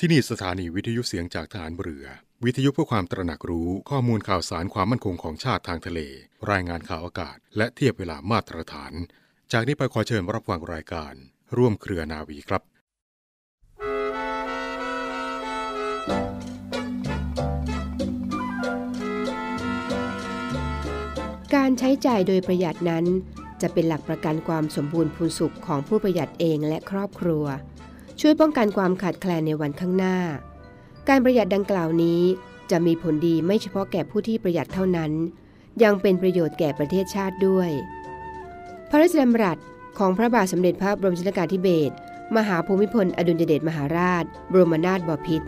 ที่นี่สถานีวิทยุเสียงจากฐานเรือ วิทยุเพื่อความตระหนักรู้ข้อมูลข่าวสารความมั่นคงของชาติทางทะเล รายงานข่าวอากาศ และเทียบเวลามาตรฐาน จากนี้ไปขอเชิญรับฟังรายการ ร่วมเครือนาวีครับการใช้จ่ายโดยประหยัดนั้น จะเป็นหลักประกันความสมบูรณ์พูนสุขของผู้ประหยัดเองและครอบครัว ช่วยป้องกันความขาดแคลนในวันข้างหน้า การประหยัดดังกล่าวนี้จะมีผลดีไม่เฉพาะแก่ผู้ที่ประหยัดเท่านั้น ยังเป็นประโยชน์แก่ประเทศชาติด้วย พระราชดำรัสของพระบาทสมเด็จพระบรมชนกาธิเบศรมหาภูมิพลอดุลยเดชมหาราช บรมนาถบพิตร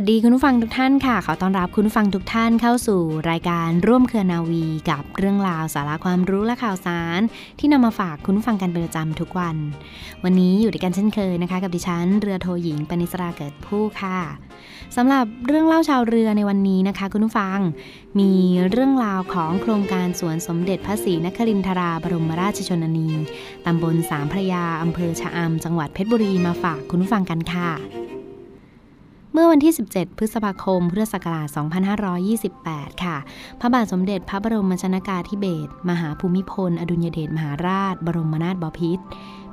วัสดีคุณผู้ฟังทุกท่านค่ะ ขอต้อนรับคุณผู้ฟังทุกท่านเข้าสู่รายการร่วมเครือนาวี กับเรื่องราวสาระความรู้และข่าวสาร ที่นำมาฝากคุณผู้ฟังกันเป็นประจำทุกวัน วันนี้อยู่ด้วยกันเช่นเคยนะคะ กับดิฉันเรือโทหญิงปณิสราเกิดผู้ค่ะสำหรับเรื่องเล่าชาวเรือในวันนี้นะคะ คุณผู้ฟังมีเรื่องราวของโครงการสวนสมเด็จพระศรีนครินทราบรมราชชนนีตำบลสามพระยาอำเภอชะอำจังหวัดเพชรบุรีมาฝากคุณผู้ฟังกันค่ะ มื่อวันที่ 17 พฤษภาคม พุทธศักราช 2528 ค่ะ พระบาทสมเด็จพระบรมชนากาธิเบศรมหาภูมิพล อดุลยเดชมหาราช บรมนาถบพิตร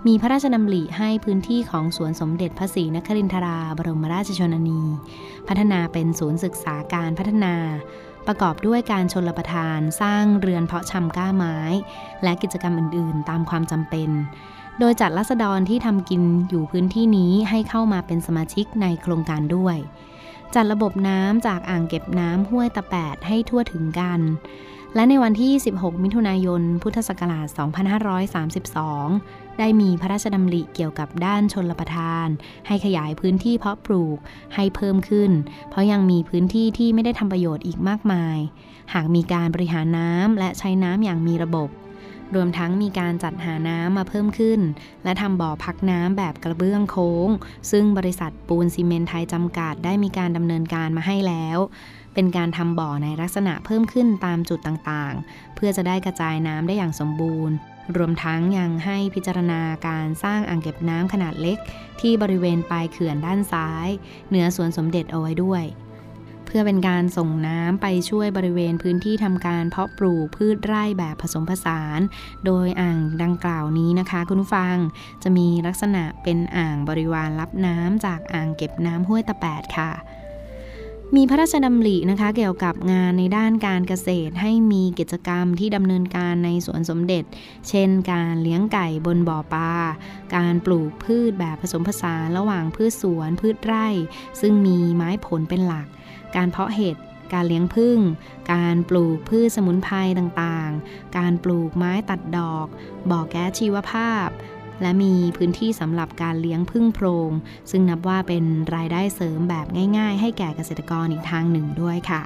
มีพระราชดำริให้พื้นที่ของสวนสมเด็จพระศรีนครินทรา บรมราชชนนี พัฒนาเป็นศูนย์ศึกษาการพัฒนา ประกอบด้วยการชนรประทาน สร้างเรือนเพาะชำก้าไม้ และกิจกรรมอื่น ๆ ตามความจำเป็น โดยจัดรัษฎรที่ทำกินอยู่พื้นที่นี้ให้เข้ามาเป็นสมาชิกในโครงการด้วย จัดระบบน้ำจากอ่างเก็บน้ำห้วยตะแปดให้ทั่วถึงกัน และในวันที่ 16 มิถุนายน พุทธศักราช 2532 ได้มีพระราชดำริเกี่ยวกับด้านชนรประทาน ให้ขยายพื้นที่เพาะปลูกให้เพิ่มขึ้น เพราะยังมีพื้นที่ที่ไม่ได้ทำประโยชน์อีกมากมาย หากมีการบริหารน้ำและใช้น้ำอย่างมีระบบ รวมทั้งมีการจัดหาน้ำมาเพิ่มขึ้น และทำบ่อพักน้ำแบบกระเบื้องโค้ง ซึ่งบริษัทปูนซีเมนต์ไทยจำกัดได้มีการดำเนินการมาให้แล้ว เป็นการทำบ่อในลักษณะเพิ่มขึ้นตามจุดต่างๆ เพื่อจะได้กระจายน้ำได้อย่างสมบูรณ์ รวมทั้งยังให้พิจารณาการสร้างอ่างเก็บน้ำขนาดเล็ก ที่บริเวณปลายเขื่อนด้านซ้าย เหนือสวนสมเด็จเอาไว้ด้วย เพื่อเป็นการส่งน้ำไปช่วยบริเวณพื้นที่ทำการเพาะปลูกพืชไร่แบบผสมผสาน โดยอ่างดังกล่าวนี้นะคะคุณผู้ฟัง จะมีลักษณะเป็นอ่างบริวารรับน้ำจากอ่างเก็บน้ำห้วยตะแปดค่ะมีพระราชดำรินะคะเกี่ยวกับงานในด้านการเกษตรให้มีกิจกรรมที่ดำเนินการในสวนสมเด็จ เช่น การเลี้ยงไก่บนบ่อปลา การปลูกพืชแบบผสมผสานระหว่างพืชสวนพืชไร่ ซึ่งมีไม้ผลเป็นหลัก การเพาะเห็ด การเลี้ยงผึ้งการปลูกพืชสมุนไพรต่างๆ การปลูกไม้ตัดดอก บ่อแก๊สชีวภาพ และมีพื้นที่สำหรับการเลี้ยงพึ่งโพรง ซึ่งนับว่าเป็นรายได้เสริมแบบง่าย ๆ ให้แก่เกษตรกรอีกทางหนึ่งด้วยค่ะ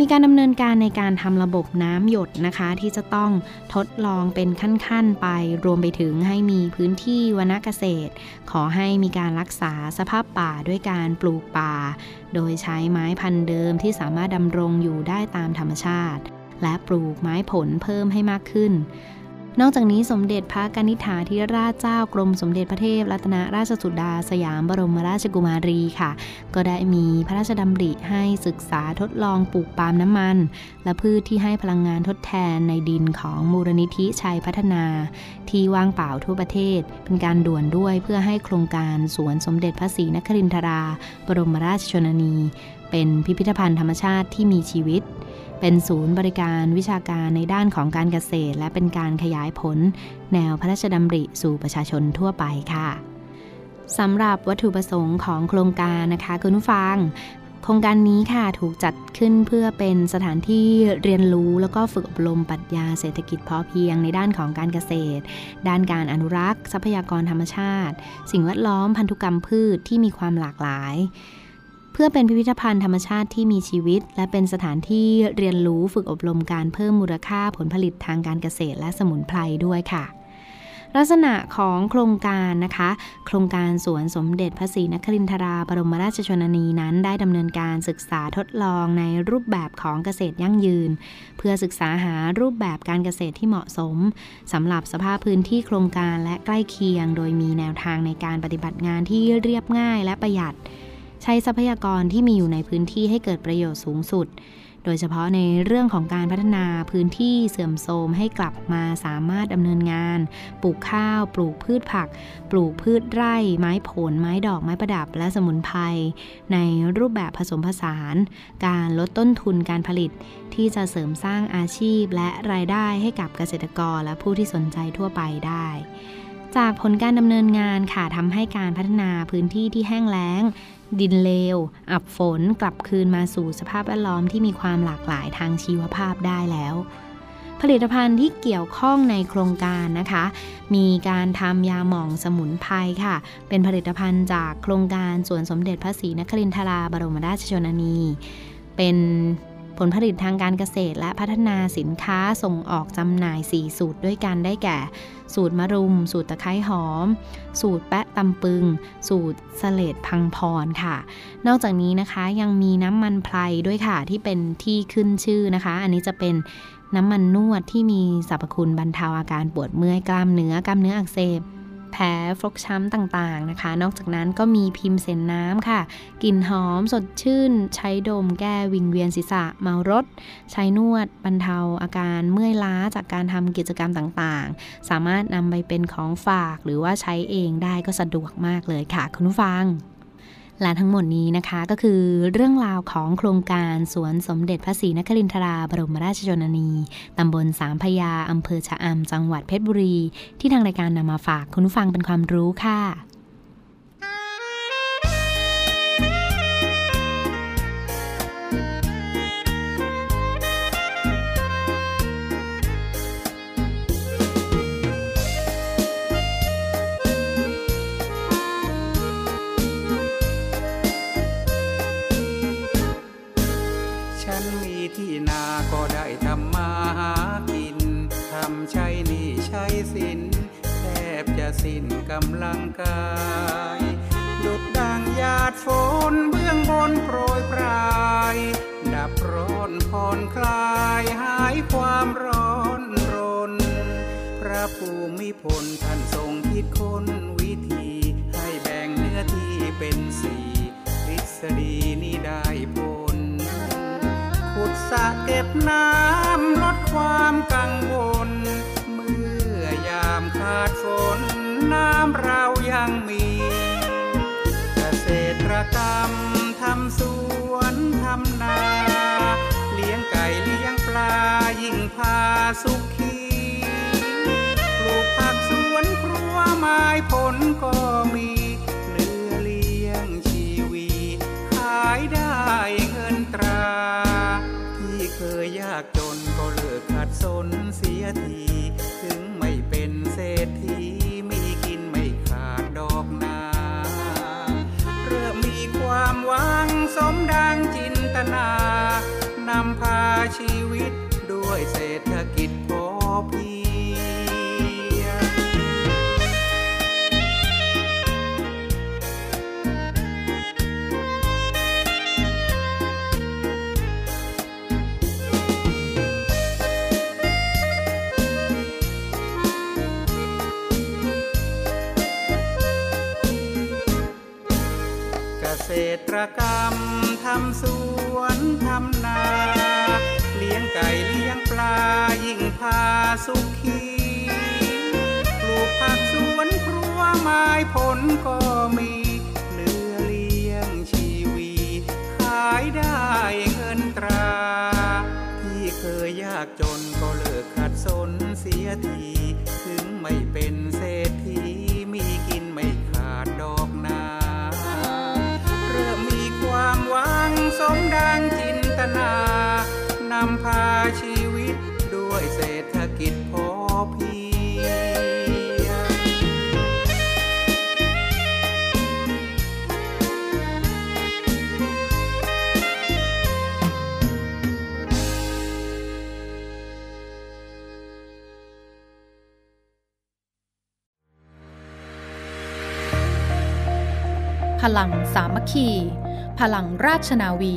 มีการดำเนินการในการทำระบบน้ำหยดนะคะ ที่จะต้องทดลองเป็นขั้นๆไป รวมไปถึงให้มีพื้นที่วนเกษตร ขอให้มีการรักษาสภาพป่าด้วยการปลูกป่า โดยใช้ไม้พันธุ์เดิมที่สามารถดำรงอยู่ได้ตามธรรมชาติ และปลูกไม้ผลเพิ่มให้มากขึ้น นอกจากนี้สมเด็จพระกนิษฐาธิราชเจ้ากรมสมเด็จพระเทพรัตนราชสุดาสยามบรมราชกุมารีค่ะ ก็ได้มีพระราชดำริให้ศึกษาทดลองปลูกปาล์มน้ำมัน และพืชที่ให้พลังงานทดแทนในดินของมูลนิธิชัยพัฒนา ที่ว่างเปล่าทั่วประเทศ เป็นการด่วนด้วยเพื่อให้โครงการสวนสมเด็จพระศรีนครินทรา บรมราชชนนี เป็นพิพิธภัณฑ์ธรรมชาติที่มีชีวิต เป็นศูนย์บริการวิชาการในด้านของการเกษตร และเป็นการขยายผล แนวพระราชดำริสู่ประชาชนทั่วไปค่ะสำหรับวัตถุประสงค์ของโครงการนะคะคุณผู้ฟังโครงการนี้ค่ะถูกจัดขึ้นเพื่อเป็นสถานที่เรียนรู้แล้วก็ฝึกอบรมปรัชญาเศรษฐกิจพอเพียงในด้านของการเกษตร ด้านการอนุรักษ์ ทรัพยากรธรรมชาติ สิ่งแวดล้อมพันธุกรรมพืชที่มีความหลากหลาย เพื่อเป็นพิพิธภัณฑ์ธรรมชาติที่มีชีวิต และเป็นสถานที่เรียนรู้ฝึกอบรมการเพิ่มมูลค่าผลผลิตทางการเกษตรและสมุนไพรด้วยค่ะ ลักษณะของโครงการนะคะ โครงการสวนสมเด็จพระศรีนครินทราบรมราชชนนีนั้น ได้ดำเนินการศึกษาทดลองในรูปแบบของเกษตรยั่งยืน เพื่อศึกษาหารูปแบบการเกษตรที่เหมาะสมสำหรับสภาพพื้นที่โครงการและใกล้เคียง โดยมีแนวทางในการปฏิบัติงานที่เรียบง่ายและประหยัด ใช้ทรัพยากรที่มีอยู่ในพื้นที่ให้เกิดประโยชน์สูงสุด โดยเฉพาะในเรื่องของการพัฒนาพื้นที่เสื่อมโทรมให้กลับมาสามารถดำเนินงาน ปลูกข้าว ปลูกพืชผัก ปลูกพืชไร่ ไม้ผล ไม้ดอก ไม้ประดับ และสมุนไพร ในรูปแบบผสมผสาน การลดต้นทุนการผลิต ที่จะเสริมสร้างอาชีพ และรายได้ให้กับเกษตรกรและผู้ที่สนใจทั่วไปได้จากผลการดำเนินงานค่ะทำให้การพัฒนาพื้นที่ที่แห้งแล้ง ดินเลว อับฝนกลับคืนมาสู่สภาพแวดล้อมที่มีความหลากหลายทางชีวภาพได้แล้ว ผลิตภัณฑ์ที่เกี่ยวข้องในโครงการนะคะ มีการทำยาหม่องสมุนไพรค่ะ เป็นผลิตภัณฑ์จากโครงการสวนสมเด็จพระศรีนครินทราบรมราชชนนี เป็น ลผลิตทางการเกษตรและพัฒนาสินค้าส่งออกจำหน่าย 4 สูตรด้วยกันได้แก่ สูตรมะรุม สูตรตะไคร้หอม สูตรแปะตำปึง สูตรสเลดพังพรค่ะ นอกจากนี้นะคะยังมีน้ำมันไพรด้วยค่ะที่เป็นที่ขึ้นชื่อนะคะ อันนี้จะเป็นน้ำมันนวดที่มีสรรพคุณบรรเทาอาการปวดเมื่อยกล้ามเนื้อกล้ามเนื้ออักเสบ แผลฟกช้ำต่างๆนะคะ นอกจากนั้นก็มีพิมพ์เสนน้ำค่ะ กลิ่นหอมสดชื่น ใช้ดมแก้วิงเวียนศีรษะเมารถ ใช้นวดบรรเทาอาการเมื่อยล้าจากการทำกิจกรรมต่างๆ สามารถนำไปเป็นของฝากหรือว่าใช้เองได้ก็สะดวกมากเลยค่ะ คุณผู้ฟัง และทั้งหมดนี้นะคะก็คือเรื่องราวของโครงการสวนสมเด็จพระศรีนครินทราบรมราชชนนี ตำบลสามพยาอำเภอชะอำจังหวัดเพชรบุรี ที่ทางรายการนำมาฝากคุณผู้ฟังเป็นความรู้ค่ะ สิ้นกำลังกายดุดดังหยาดฝนเบื้องบนโปรยปลาย ดับร้อนผ่อนคลายหายความร้อนรน พระภูมิพลท่านทรงคิดค้นวิธี ให้แบ่งเนื้อที่เป็นสี่ทฤษฎีนี้ได้ผล ขุดสะเก็บน้ำลดความกังวลามขาดฝนน้ำเรายังมีเกษตรกรรมทำสวนทำนา เลี้ยงไก่เลี้ยงปลายิ่งพาสุขีปลูกผักสวนครัวไม้ผลก็มีเลือเลี้ยงชีวีขายได้เงินตรา ที่เคยยากจนก็เลิกขัดสนเสียที นานำพาชีวิตด้วยเศรษฐกิจพอเพียงเกษตรกรรมทำสวน ไก่เลี้ยงปลายิ่งพาสุขีปลูกผักสวนครัวไม้ผลก็มีเหลือเลี้ยงชีวีขายได้เงินตรา ที่เคยยากจนก็เลิกขัดสนเสียทีถึงไม่เป็นเศรษฐีมีกินไม่ขาดดอกนา เริ่มมีความหวังสำพาชีวิตด้วยเศรษฐกิจพอเพียพลังสามัคคี พลังราชนาวี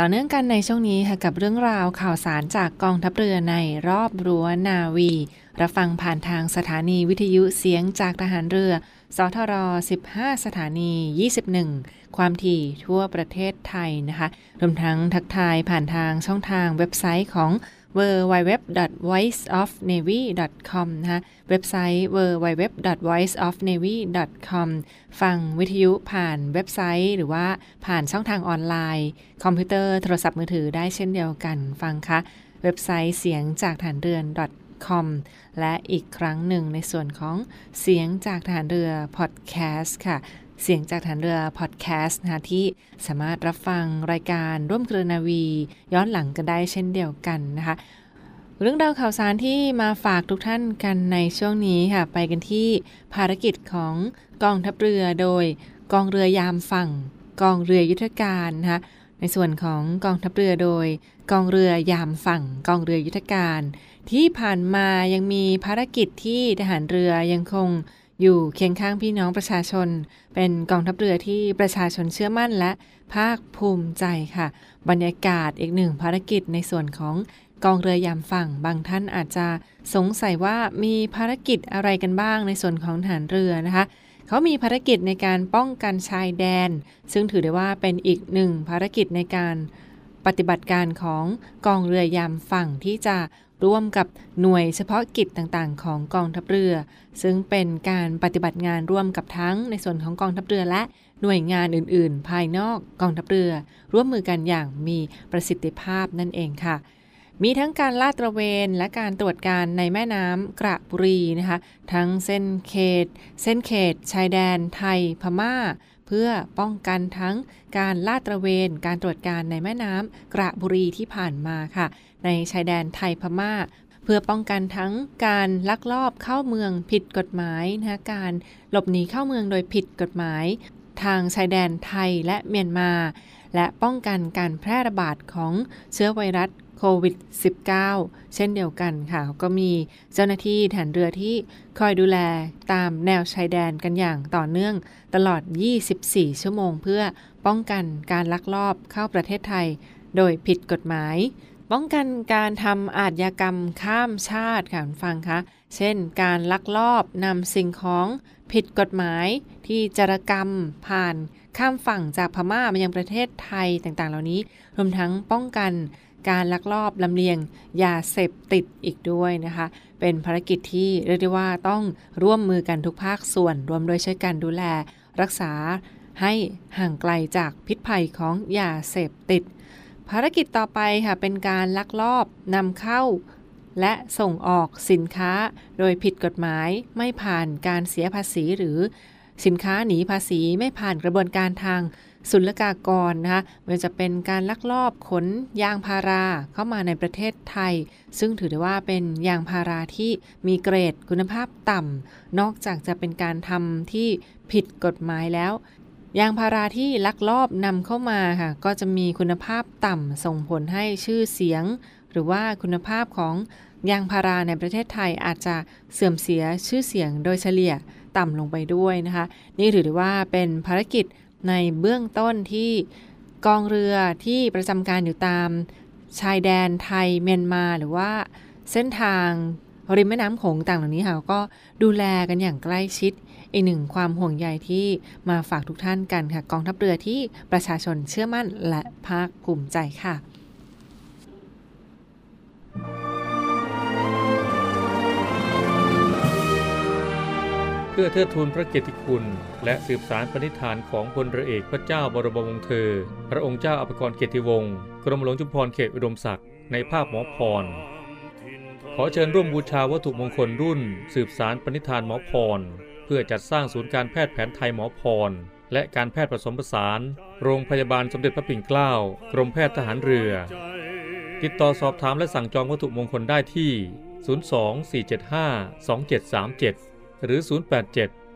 ต่อเนื่องกันในช่วงนี้ค่ะกับเรื่องราวข่าวสารจากกองทัพเรือในรอบรั้วนาวี รับฟังผ่านทางสถานีวิทยุเสียงจากทหารเรือ สทร 15 สถานี 21 ความถี่ทั่วประเทศไทยนะคะ รวมทั้งทักทายผ่านทางช่องทางเว็บไซต์ของ www.voiceofnavy.com นะคะเว็บไซต์ www.voiceofnavy.com ฟังวิทยุผ่านเว็บไซต์หรือว่าผ่านช่องทางออนไลน์ คอมพิวเตอร์โทรศัพท์มือถือได้เช่นเดียวกันฟังคะเว็บไซต์เสียงจากฐานเรือน com และอีกครั้งหนึ่งในส่วนของเสียงจากฐานเรือพอดแคสต์ค่ะ เสียงจากฐานเรือพอดแคสต์นะคะที่สามารถรับฟังรายการร่วมเครือนาวี ย้อนหลังกันได้เช่นเดียวกันนะคะ เรื่องราวข่าวสารที่มาฝากทุกท่านกันในช่วงนี้ค่ะ ไปกันที่ภารกิจของกองทัพเรือโดยกองเรือยามฝั่ง กองเรือยุทธการนะคะในส่วนของกองทัพเรือโดย กองเรือยามฝั่ง กองเรือยุทธการ ที่ผ่านมายังมีภารกิจที่ทหารเรือยังคง อยู่เคียงข้างพี่น้องประชาชน เป็นกองทัพเรือที่ประชาชนเชื่อมั่นและภาคภูมิใจค่ะ บรรยากาศอีกหนึ่งภารกิจในส่วนของกองเรือยามฝั่ง บางท่านอาจจะสงสัยว่ามีภารกิจอะไรกันบ้างในส่วนของฐานเรือนะคะ เขามีภารกิจในการป้องกันชายแดน ซึ่งถือได้ว่าเป็นอีกหนึ่งภารกิจในการปฏิบัติการของกองเรือยามฝั่งที่จะ ร่วมกับหน่วยเฉพาะกิจต่างๆ ของกองทัพเรือ ซึ่งเป็นการปฏิบัติงานร่วมกับทั้งในส่วนของกองทัพเรือและหน่วยงานอื่น ๆ ภายนอกกองทัพเรือ ร่วมมือกันอย่างมีประสิทธิภาพนั่นเองค่ะ มีทั้งการลาดตระเวนและการตรวจการในแม่น้ำกระบุรีนะคะ ทั้งเส้นเขต เส้นเขต ชายแดนไทยพม่า เพื่อป้องกันทั้งการลาดตระเวน การตรวจการในแม่น้ำกระบุรีที่ผ่านมาค่ะ ในชายแดนไทยพม่าเพื่อป้องกันทั้งการลักลอบเข้าเมืองผิดกฎหมายนะการหลบหนีเข้าเมืองโดยผิดกฎหมาย ทางชายแดนไทยและเมียนมา และป้องกันการแพร่ระบาดของเชื้อไวรัส โควิด -19 เช่นเดียวกันค่ะ ก็มีเจ้าหน้าที่ฐานเรือที่คอยดูแลตามแนวชายแดนกันอย่างต่อเนื่องตลอด 24 ชั่วโมง เพื่อป้องกันการลักลอบเข้าประเทศไทย โดยผิดกฎหมาย ป้องกันการทำอาชญากรรมข้ามชาติค่ะฟังคะเช่น การลักลอบนำสิ่งของผิดกฎหมายที่จารกรรมผ่านข้ามฝั่งจากพม่ามายังประเทศไทยต่างๆ เหล่านี้ รวมทั้งป้องกัน การลักลอบลำเลียงยาเสพติดอีกด้วยนะคะ เป็นภารกิจที่เรียกได้ว่าต้องร่วมมือกันทุกภาคส่วน รวมโดยช่วยกันดูแล รักษาให้ห่างไกลจากพิษภัยของยาเสพติด ภารกิจต่อไปค่ะเป็นการลักลอบนำเข้าและส่งออกสินค้าโดยผิดกฎหมายไม่ผ่านการเสียภาษีหรือสินค้าหนีภาษีไม่ผ่านกระบวนการทาง ศุลกากรนะคะมันจะเป็นการลักลอบขนยางพาราเข้ามาในประเทศไทย ซึ่งถือได้ว่าเป็นยางพาราที่มีเกรดคุณภาพต่ำนอกจากจะเป็นการทำที่ผิดกฎหมายแล้วยางพาราที่ลักลอบนำเข้ามาค่ะก็จะมีคุณภาพต่ำส่งผลให้ชื่อเสียง หรือว่าคุณภาพของยางพาราในประเทศไทยอาจจะเสื่อมเสียชื่อเสียงโดยเฉลี่ยต่ำลงไปด้วยนะคะ นี่ถือได้ว่าเป็นภารกิจ ในเบื้องต้นที่กองเรือที่ประจำการอยู่ตามชายแดนไทยเมียนมาหรือว่าเส้นทางริมแม่น้ำโขงต่างเหล่านี้ค่ะก็ดูแลกันอย่างใกล้ชิด อีกหนึ่งความห่วงใยที่มาฝากทุกท่านกันค่ะ กองทัพเรือที่ประชาชนเชื่อมั่นและภาคภูมิใจค่ะเพื่อเทิดทูนพระเกียรติคุณ และสืบสารปณิธานของพลเรือเอกพระเจ้าบรมวงศ์เธอ พระองค์เจ้าอภิกรเกียรติวงศ์กรมหลวงจุฬาภรณ์เขตอุดมศักดิ์ในภาพหมอพร ขอเชิญร่วมบูชาวัตถุมงคลรุ่น สืบสารปณิธานหมอพร เพื่อจัดสร้างศูนย์การแพทย์แผนไทยหมอพร และการแพทย์ผสมผสาน โรงพยาบาลสมเด็จพระปิ่นเกล้า กรมแพทย์ทหารเรือ ติดต่อสอบถามและสั่งจองวัตถุมงคลได้ที่ 024752737 หรือ 087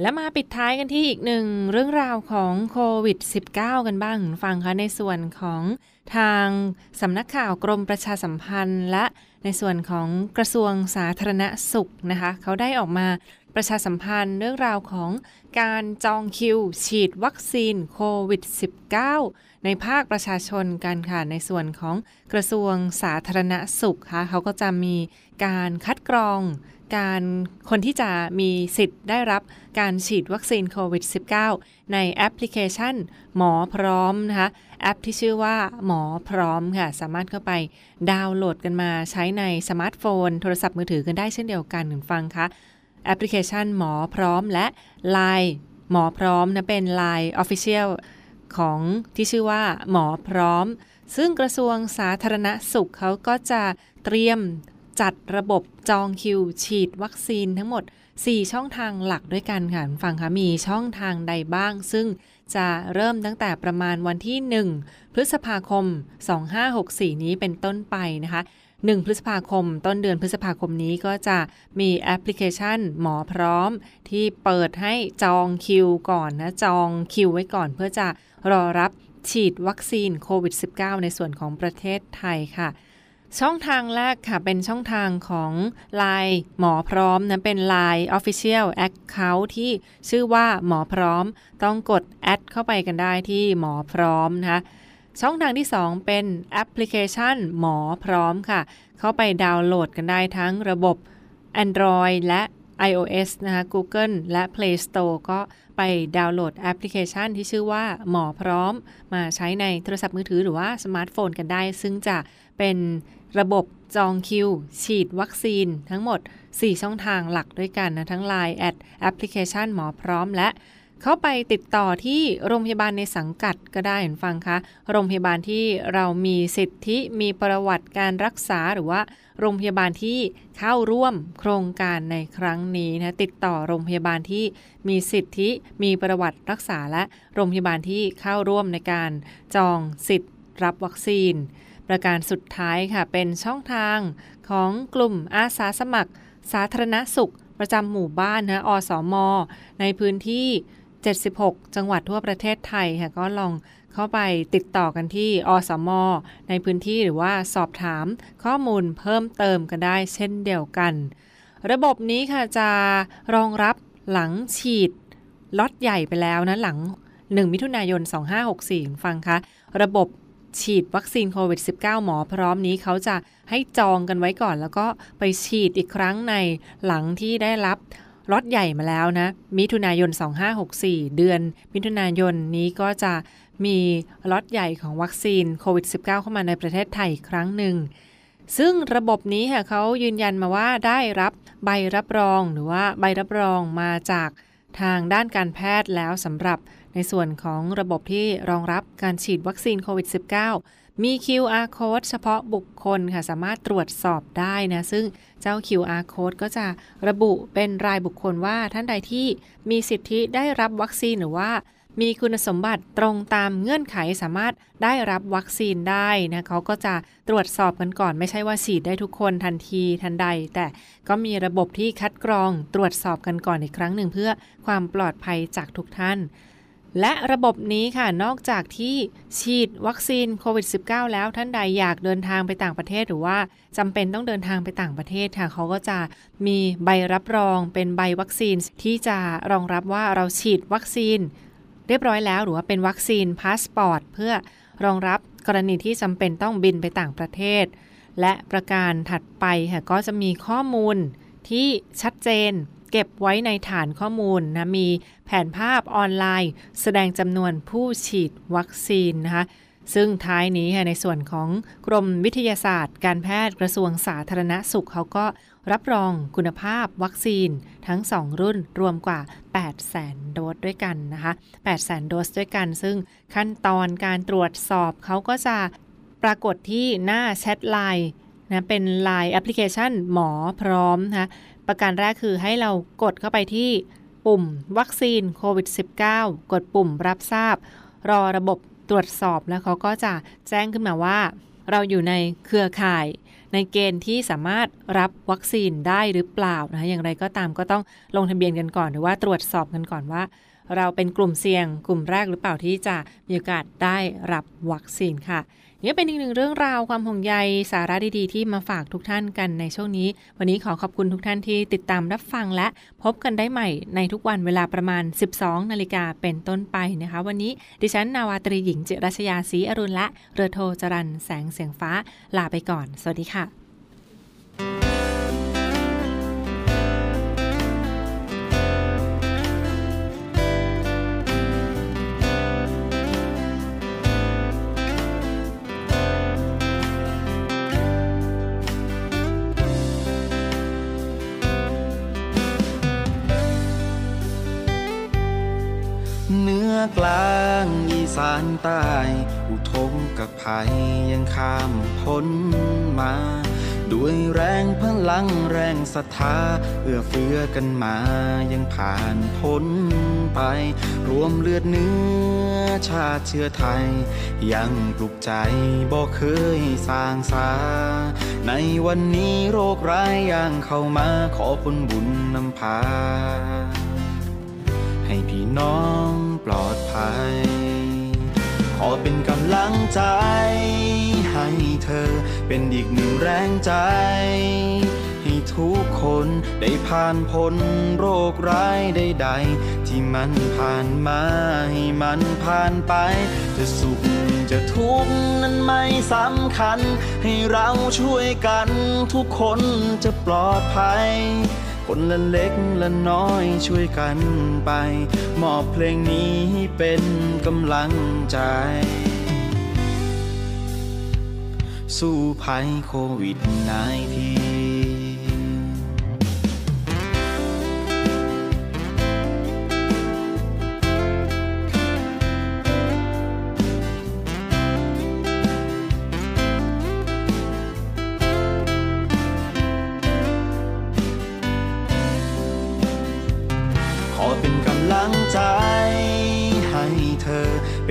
และมาปิดท้ายกันที่อีกหนึ่งเรื่องราวของโควิด -19 กันบ้างฟังคะในส่วนของทางสำนักข่าวกรมประชาสัมพันธ์ และในส่วนของกระทรวงสาธารณสุขนะคะเขาได้ออกมาประชาสัมพันธ์เรื่องราวของการจองคิว ฉีดวัคซีนโควิด -19 ในภาคประชาชนกันค่ะในส่วนของกระทรวงสาธารณสุขค่ะเขาก็จะมีการคัดกรอง การคนที่จะมีสิทธิ์ได้รับการฉีดวัคซีนโควิด -19 ในแอปพลิเคชัน หมอพร้อมนะคะแอปที่ชื่อว่าหมอพร้อมค่ะ สามารถเข้าไปดาวน์โหลดกันมาใช้ในสมาร์ทโฟน โทรศัพท์มือถือกันได้เช่นเดียวกันคุณฟังคะแอปพลิเคชันหมอพร้อมและ Line หมอพร้อมนะเป็น Line Official ของที่ชื่อว่าหมอพร้อม ซึ่งกระทรวงสาธารณสุขเขาก็จะเตรียม จัดระบบจองคิว ฉีดวัคซีนทั้งหมด 4 ช่องทางหลักด้วยกันค่ะฟังคะมีช่องทางใดบ้าง ซึ่งจะเริ่มตั้งแต่ประมาณวันที่ 1 พฤษภาคม 2564 นี้เป็นต้นไปนะคะ1 พฤษภาคม ต้นเดือนพฤษภาคมนี้ก็จะมีแอปพลิเคชันหมอพร้อม ที่เปิดให้จองคิวก่อนนะจองคิวไว้ก่อนเพื่อจะรอรับฉีดวัคซีนโควิด -19 ในส่วนของประเทศไทยค่ะ ช่องทางแรกค่ะเป็นช่องทางของ Line หมอพร้อมนะเป็น Line Official Account ที่ชื่อว่าหมอพร้อม ต้องกดแอดเข้าไปกันได้ที่หมอพร้อมนะคะช่องทางที่ 2 เป็นแอปพลิเคชันหมอพร้อมค่ะ เข้าไปดาวน์โหลดกันได้ทั้งระบบ Android และ iOS นะคะ Google และ Play Store ก็ไปดาวน์โหลดแอปพลิเคชันที่ชื่อว่าหมอพร้อม มาใช้ในโทรศัพท์มือถือหรือว่าสมาร์ทโฟนกันได้ ซึ่งจะ เป็นระบบจองคิว ฉีดวัคซีน ทั้งหมด 4 ช่องทางหลักด้วยกันนะ ทั้ง Line แอดแอปพลิเคชันหมอพร้อมและเข้าไปติดต่อที่โรงพยาบาลในสังกัดก็ได้คุณฟังคะโรงพยาบาลที่เรามีสิทธิมีประวัติการรักษาหรือว่า โรงพยาบาลที่เข้าร่วมโครงการในครั้งนี้นะติดต่อโรงพยาบาลที่มีสิทธิมีประวัติรักษาและโรงพยาบาลที่เข้าร่วมในการจองสิทธิ์รับวัคซีน ประการสุดท้ายค่ะเป็นช่องทางของกลุ่มอาสาสมัคร สาธารณสุข ประจำหมู่บ้านนะอสมในพื้นที่ 76 จังหวัดทั่วประเทศไทยค่ะก็ลองเข้าไปติดต่อกันที่อสมในพื้นที่หรือว่าสอบถามข้อมูลเพิ่มเติมกันได้เช่นเดียวกัน ระบบนี้ค่ะจะรองรับหลังฉีดล็อตใหญ่ไปแล้วนะหลัง 1 มิถุนายน 2564 ฟังคะ ระบบ ฉีดวัคซีนโควิด -19 หมอพร้อมนี้เขาจะให้จองกันไว้ก่อน แล้วก็ไปฉีดอีกครั้งในหลังที่ได้รับล็อตใหญ่มาแล้วนะ มิถุนายน 2564 เดือน มิถุนายนนี้ก็จะมีล็อตใหญ่ของวัคซีนโควิด -19 เข้ามาในประเทศไทยอีกครั้งหนึ่ง ซึ่งระบบนี้ค่ะเขายืนยันมาว่าได้รับใบรับรองหรือว่าใบรับรองมาจากทางด้านการแพทย์แล้วสำหรับ ในส่วนของระบบที่รองรับการฉีดวัคซีนโควิด -19 มี QR code เฉพาะบุคคลค่ะ สามารถตรวจสอบได้นะ ซึ่งเจ้า QR code ก็จะระบุเป็นรายบุคคลว่าท่านใดที่มีสิทธิได้รับวัคซีนหรือว่ามีคุณสมบัติตรงตามเงื่อนไขสามารถได้รับวัคซีนได้นะเขาก็จะตรวจสอบกันก่อน ไม่ใช่ว่าฉีดได้ทุกคนทันทีทันใด แต่ก็มีระบบที่คัดกรองตรวจสอบกันก่อนอีกครั้งหนึ่งเพื่อความปลอดภัยจากทุกท่าน และระบบนี้ค่ะนอกจากที่ฉีดวัคซีนโควิด -19 แล้วท่านใดอยากเดินทางไปต่างประเทศหรือว่าจำเป็นต้องเดินทางไปต่างประเทศค่ะเขาก็จะมีใบรับรองเป็นใบวัคซีนที่จะรองรับว่าเราฉีดวัคซีน เรียบร้อยแล้วหรือว่าเป็นวัคซีนพาสปอร์ตเพื่อรองรับกรณีที่จำเป็นต้องบินไปต่างประเทศ และประการถัดไปค่ะก็จะมีข้อมูลที่ชัดเจน เก็บไว้ในฐานข้อมูลนะมีแผนภาพออนไลน์ แสดงจำนวนผู้ฉีดวัคซีนนะคะซึ่งท้ายนี้ในส่วนของกรมวิทยาศาสตร์ การแพทย์กระทรวงสาธารณสุขเขาก็รับรองคุณภาพวัคซีนทั้ง 2 รุ่นรวมกว่า 8 0 0 0 0โดสด้วยกันนะคะ8 0 0 0 0 โดสด้วยกัน ซึ่งขั้นตอนการตรวจสอบเขาก็จะปรากฏที่หน้าแชทไลน์นะเป็นไลน์แอปพลิเคชันหมอพร้อมนะคะ ประการแรกคือให้เรากดเข้าไปที่ปุ่ม วัคซีนโควิด -19 กดปุ่มรับทราบ รอระบบตรวจสอบแล้วเขาก็จะแจ้งขึ้นมาว่า เราอยู่ในเครือข่าย ในเกณฑ์ที่สามารถรับวัคซีนได้หรือเปล่านะอย่างไรก็ตามก็ต้องลงทะเบียนกันก่อนหรือว่าตรวจสอบกันก่อนว่า เราเป็นกลุ่มเสี่ยง กลุ่มแรกหรือเปล่าที่จะมีโอกาสได้รับวัคซีนค่ะ นี่เป็นอีกหนึ่งเรื่องราวความห่วงใยสาระดีๆ ที่มาฝากทุกท่านกันในช่วงนี้ วันนี้ขอขอบคุณทุกท่านที่ติดตามรับฟังและพบกันได้ใหม่ในทุกวันเวลาประมาณ 12 นาฬิกาเป็นต้นไปนะคะ วันนี้ดิฉันนาวาตรีหญิงจิรัชยาศรีอรุณและเรือโทจรันแสงเสียงฟ้าลาไปก่อน สวัสดีค่ะ สานใต้อุทมกับภัยยังข้ามพ้นมา ด้วยแรงพลังแรงศรัทธา เอื้อเฟื้อกันมายังผ่านพ้นไป รวมเลือดเนื้อชาติเชื้อไทย ยังปลุกใจบอกเคยสร้างสา ในวันนี้โรคร้ายยังเข้ามาขอผลบุญนำพาให้พี่น้องปลอดภัย ขอเป็นกำลังใจ ให้เธอเป็นอีกหนึ่งแรงใจ ให้ทุกคนได้ผ่านพ้นโรคร้ายใดๆที่มันผ่านมาให้มันผ่านไป จะสุขจะทุกข์นั้นไม่สำคัญ ให้เราช่วยกันทุกคนจะปลอดภัย คนละเล็กละน้อยช่วยกันไป มอบเพลงนี้เป็นกำลังใจ สู้ภัยโควิด -19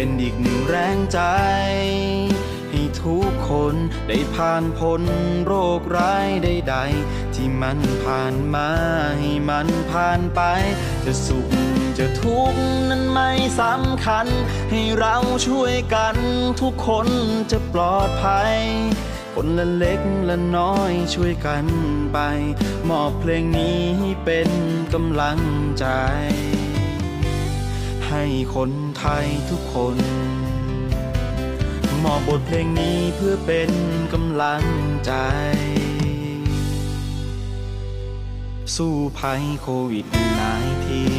เป็นอีกหนึ่งแรงใจ ให้ทุกคนได้ผ่านพ้นโรคร้ายใดๆที่มันผ่านมาให้มันผ่านไป จะสุขจะทุกข์นั้นไม่สำคัญ ให้เราช่วยกันทุกคนจะปลอดภัยคนละเล็กละน้อยช่วยกันไป มอบเพลงนี้เป็นกำลังใจ ให้คน ยทุกคน มอบบทเพลงนี้เพื่อเป็นกำลังใจ สู้ภัยโควิด -19